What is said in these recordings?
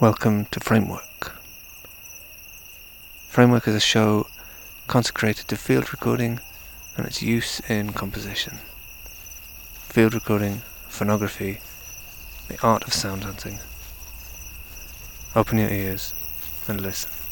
Welcome to Framework. Framework is a show consecrated to field recording and its use in composition. Field recording, phonography, the art of sound hunting. Open your ears and listen.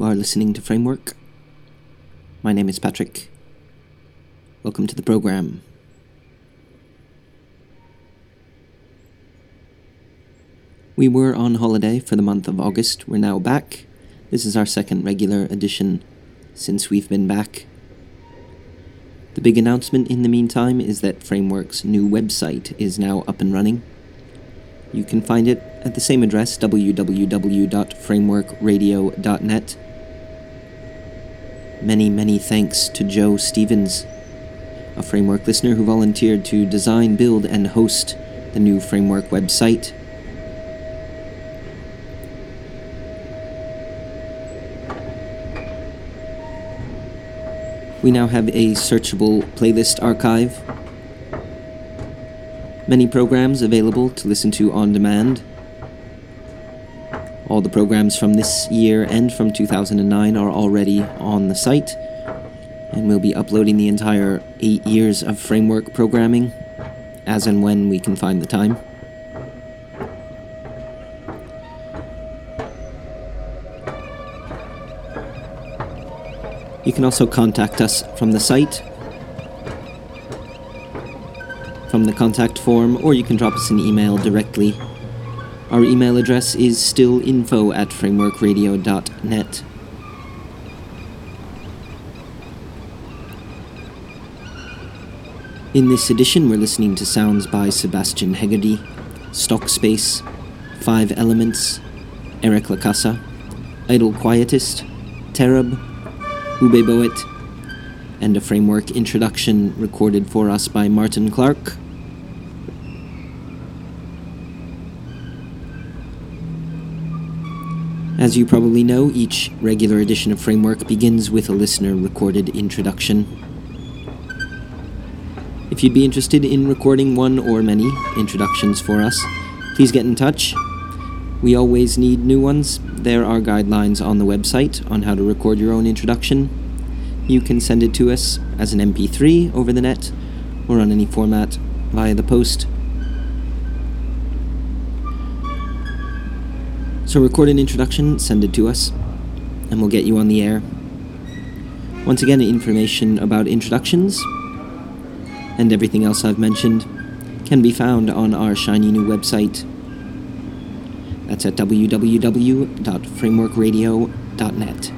You are listening to Framework. My name is Patrick. Welcome to the program. We were on holiday for the month of August. We're now back. This is our second regular edition since we've been back. The big announcement in the meantime is that Framework's new website is now up and running. You can find it at the same address, www.frameworkradio.net. Many, many thanks to Joe Stevens, a Framework listener who volunteered to design, build, and host the new Framework website. We now have a searchable playlist archive. Many programs available to listen to on demand. All the programs from this year and from 2009 are already on the site, and we'll be uploading the entire eight years of framework programming as and when we can find the time. You can also contact us from the site, from the contact form, or you can drop us an email directly. Our email address is still info at frameworkradio.net. In this edition, we're listening to sounds by Sebastiane Hegarty, Stalkspace, Five Elements, Eric La Casa, Idle Quietist, Tarab, Ube Boet, and a framework introduction recorded for us by Martin Clarke. As you probably know, each regular edition of Framework begins with a listener recorded introduction. If you'd be interested in recording one or many introductions for us, please get in touch. We always need new ones. There are guidelines on the website on how to record your own introduction. You can send it to us as an MP3 over the net or on any format via the post. So record an introduction, send it to us, and we'll get you on the air. Once again, information about introductions and everything else I've mentioned can be found on our shiny new website. That's at www.frameworkradio.net.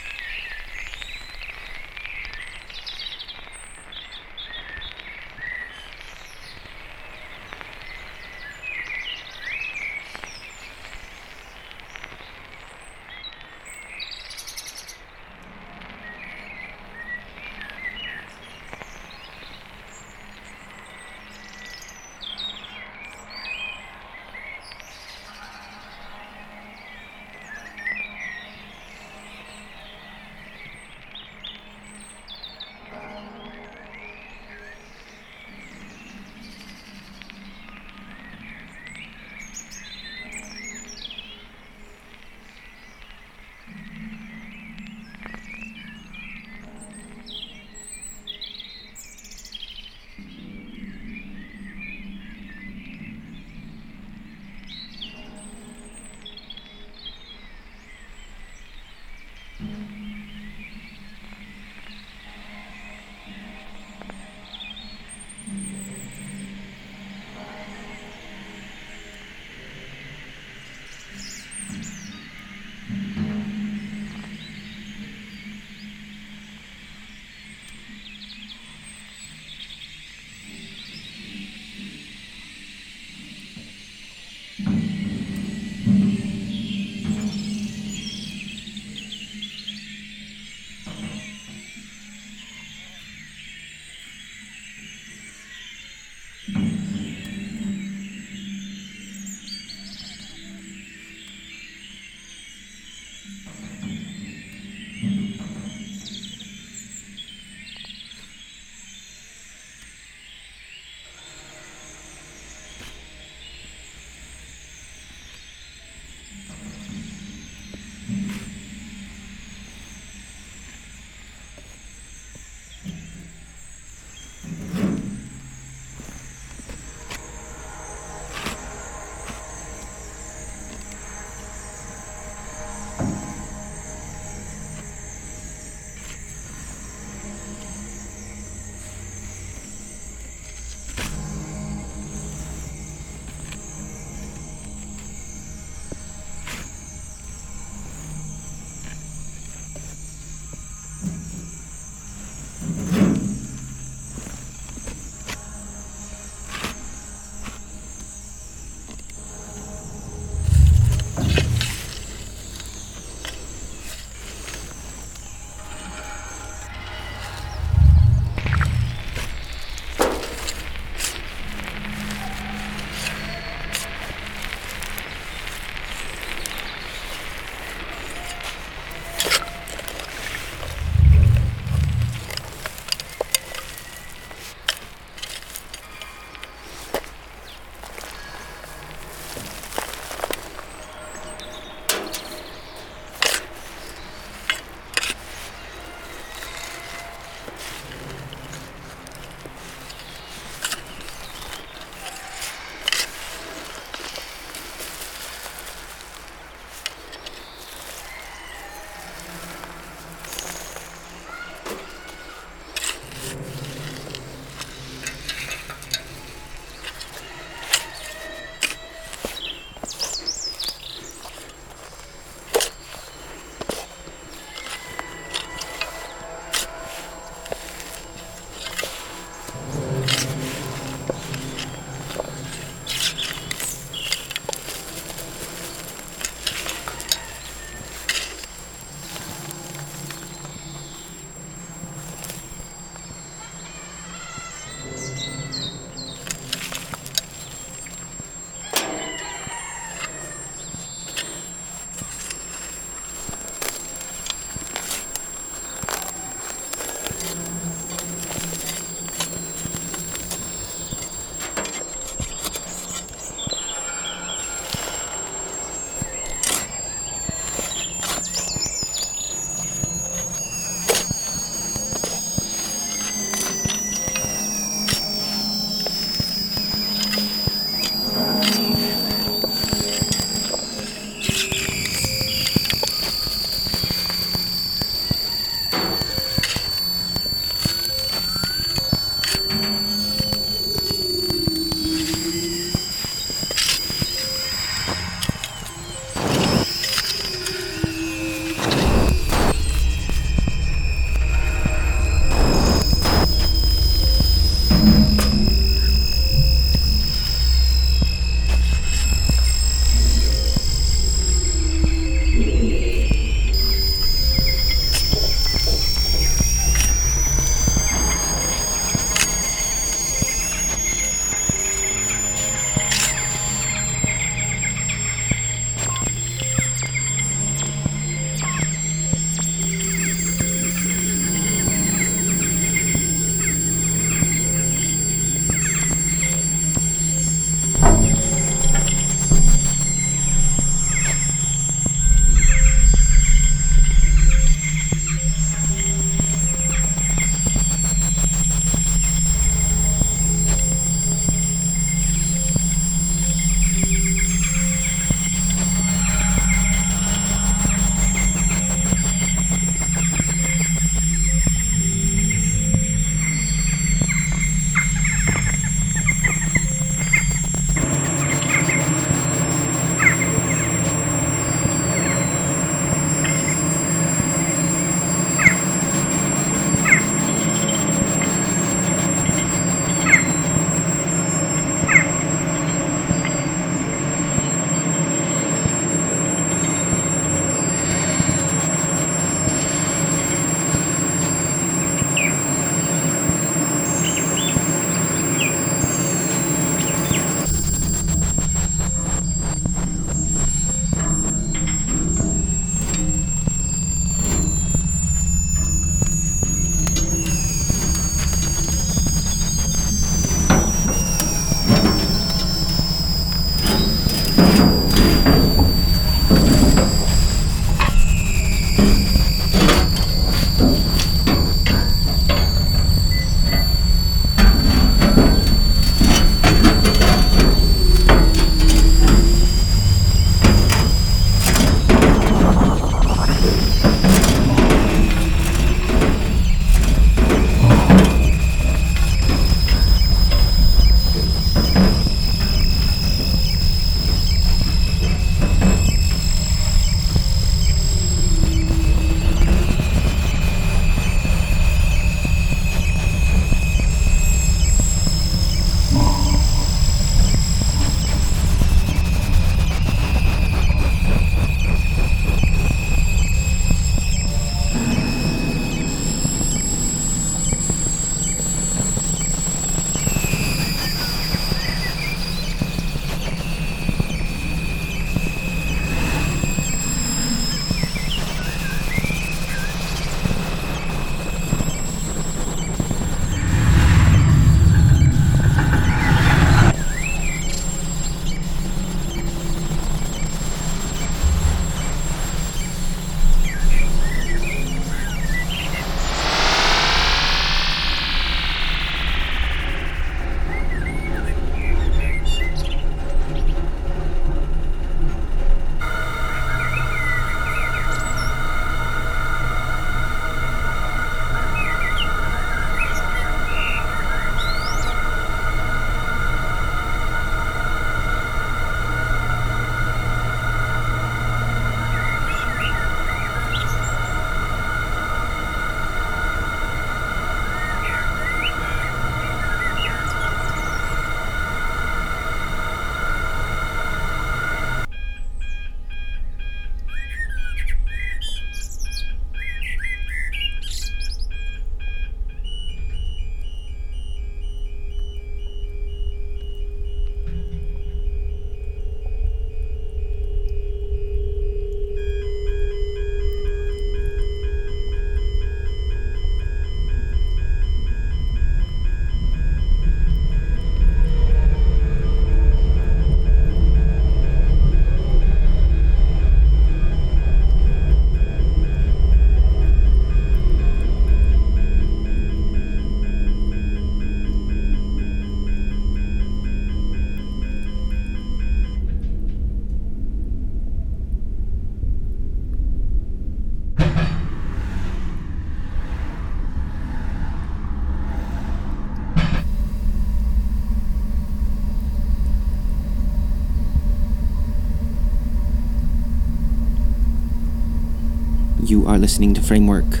You are listening to Framework.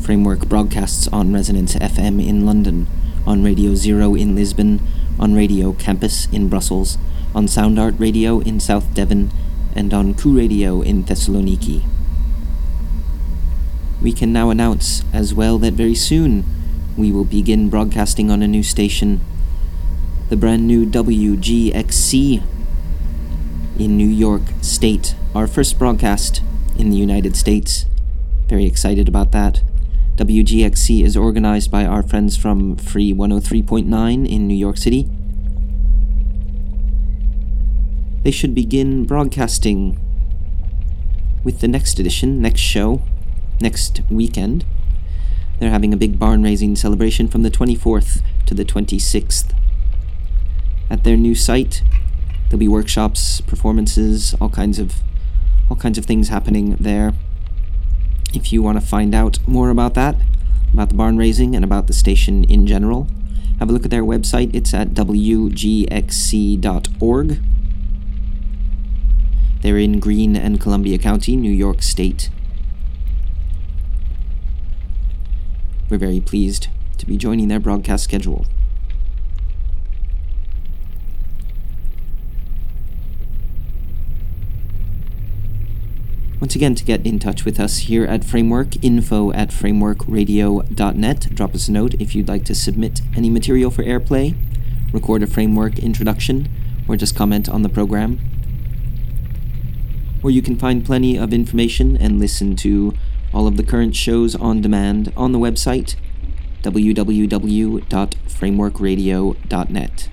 Framework broadcasts on Resonance FM in London, on Radio Zero in Lisbon, on Radio Campus in Brussels, on Sound Art Radio in South Devon, and on Ku Radio in Thessaloniki. We can now announce as well that very soon we will begin broadcasting on a new station, the brand new WGXC in New York State, our first broadcast in the United States. Very excited about that. WGXC is organized by our friends from Free 103.9 in New York City. They should begin broadcasting with the next edition, next show, next weekend. They're having a big barn raising celebration from the 24th to the 26th. At their new site, there'll be workshops, performances, all kinds of all kinds of things happening there. If you want to find out more about that, about the barn raising and about the station in general, have a look at their website. It's at wgxc.org. They're in Greene and Columbia County, New York State. We're very pleased to be joining their broadcast schedule. Once again, to get in touch with us here at Framework, info at frameworkradio.net. Drop us a note if you'd like to submit any material for airplay, record a Framework introduction, or just comment on the program. Or you can find plenty of information and listen to all of the current shows on demand on the website www.frameworkradio.net.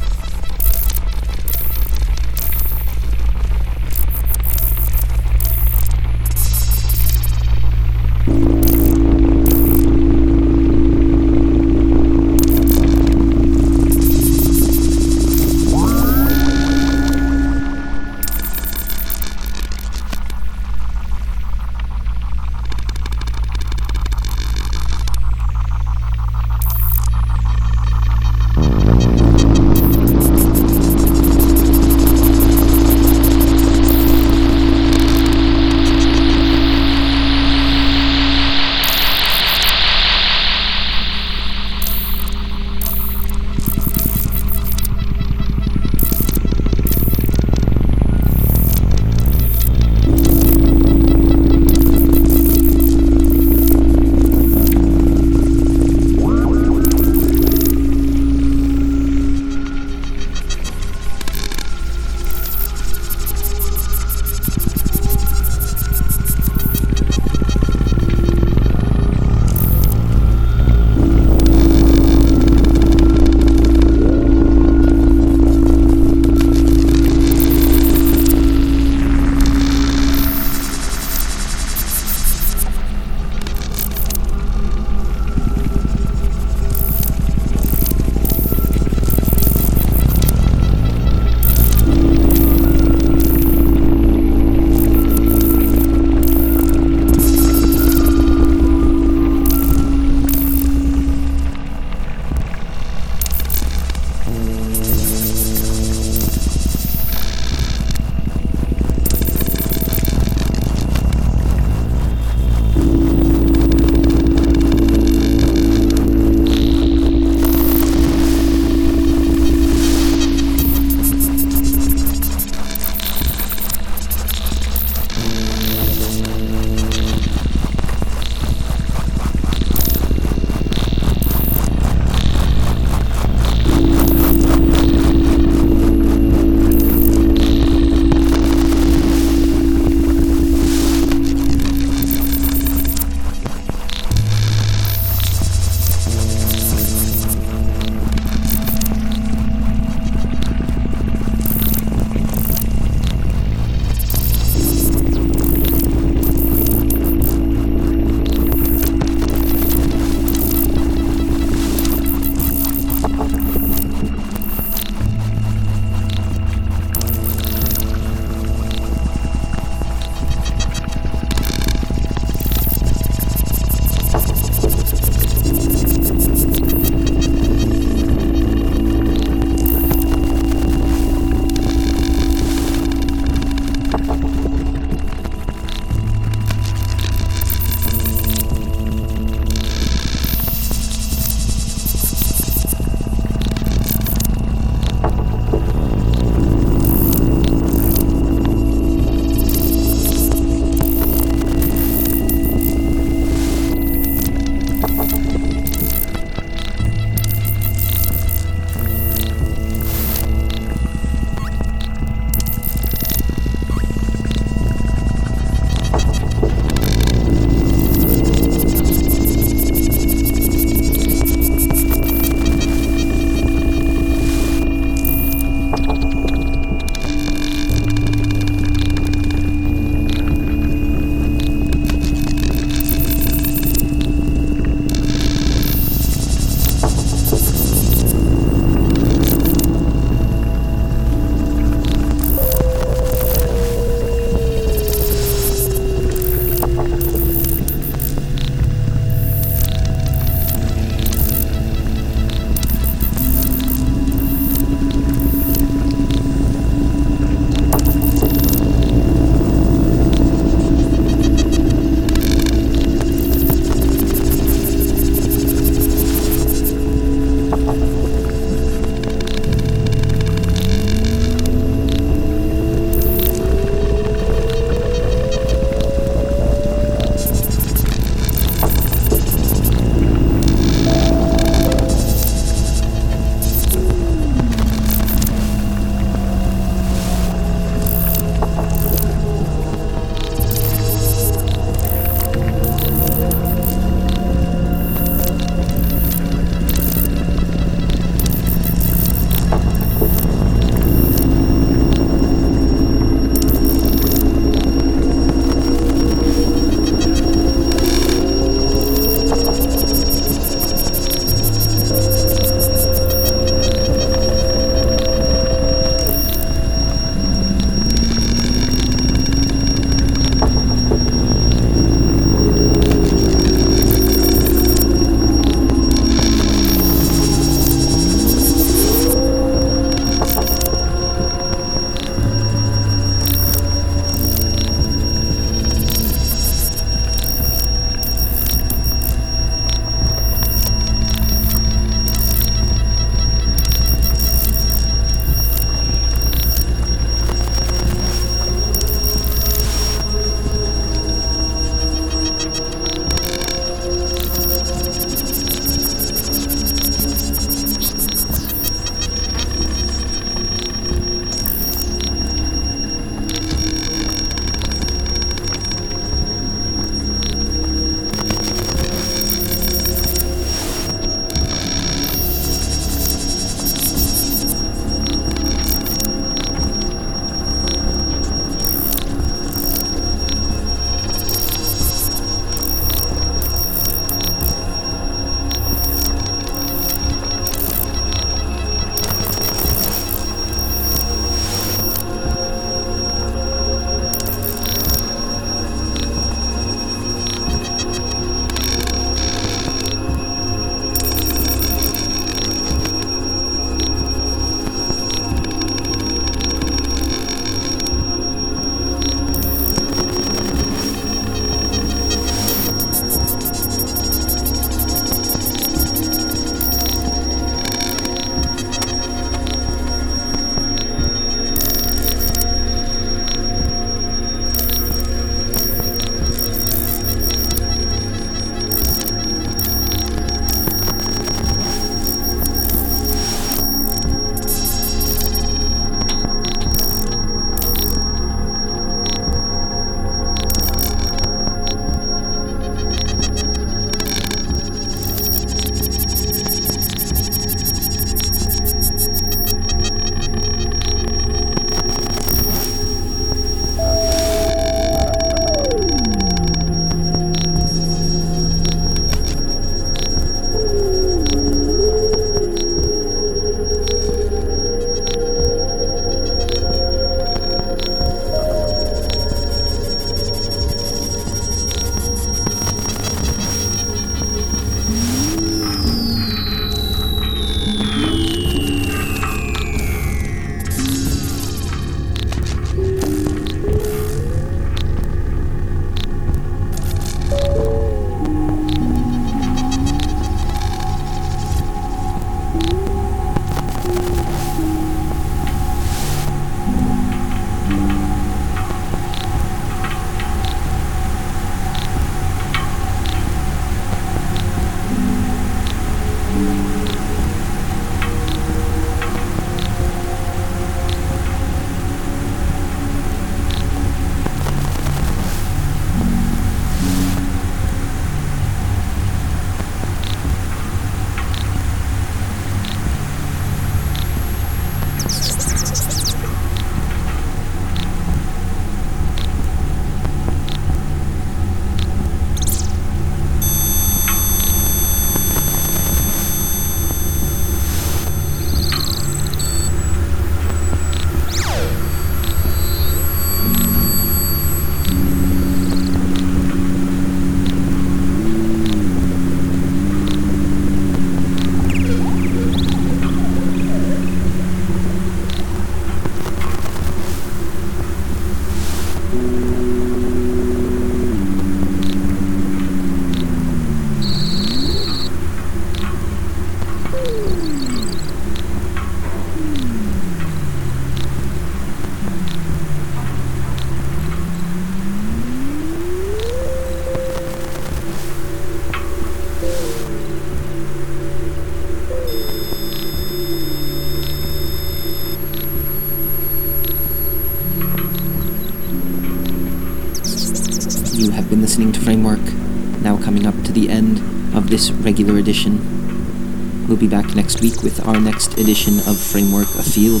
this regular edition. We'll be back next week with our next edition of Framework Afield.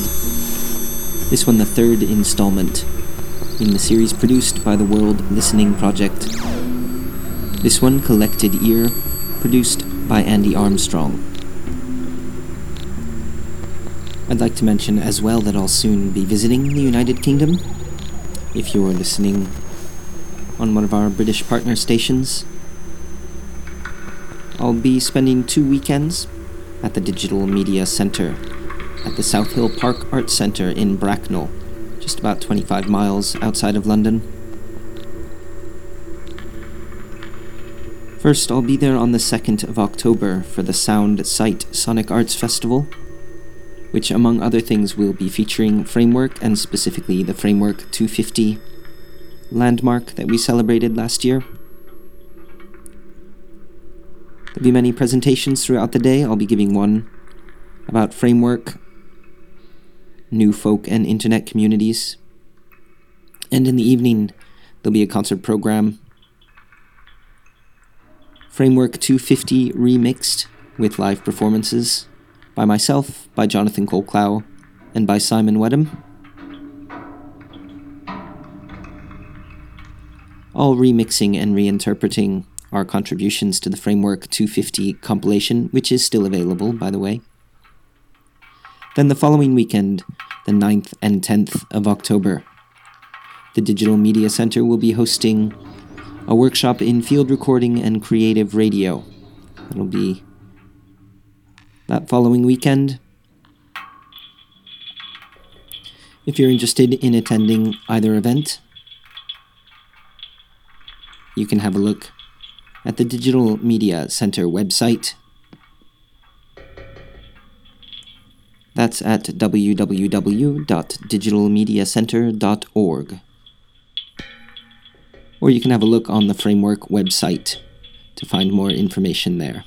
This one, the third installment in the series produced by the World Listening Project. This one, Collected Ear, produced by Andy Armstrong. I'd like to mention as well that I'll soon be visiting the United Kingdom. If you're listening on one of our British partner stations, I'll be spending two weekends at the Digital Media Centre at the South Hill Park Arts Centre in Bracknell, just about 25 miles outside of London. First, I'll be there on the 2nd of October for the Sound Sight Sonic Arts Festival which, among other things, will be featuring Framework and specifically the Framework 250 landmark that we celebrated last year. There'll be many presentations throughout the day. I'll be giving one about Framework, new folk and internet communities. And in the evening, there'll be a concert program. Framework 250 remixed with live performances by myself, by Jonathan Coleclough, and by Simon Whetham. All remixing and reinterpreting our contributions to the Framework 250 compilation, which is still available, by the way. Then the following weekend, the 9th and 10th of October, the Digital Media Center will be hosting a workshop in field recording and creative radio. It'll be that following weekend. If you're interested in attending either event, you can have a look at the Digital Media Center website. That's at www.digitalmediacenter.org. Or you can have a look on the Framework website to find more information there.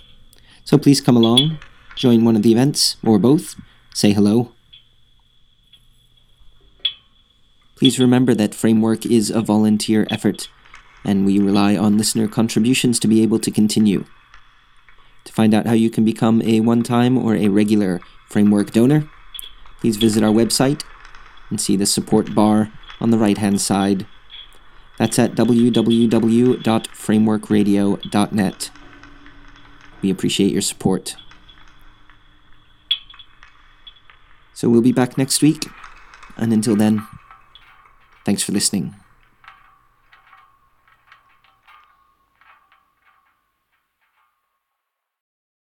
So please come along join one of the events, or both, say hello. Please remember that Framework is a volunteer effort, and we rely on listener contributions to be able to continue. To find out how you can become a one time or a regular Framework donor, please visit our website and see the support bar on the right hand side. That's at www.frameworkradio.net. We appreciate your support. So we'll be back next week. And until then, thanks for listening.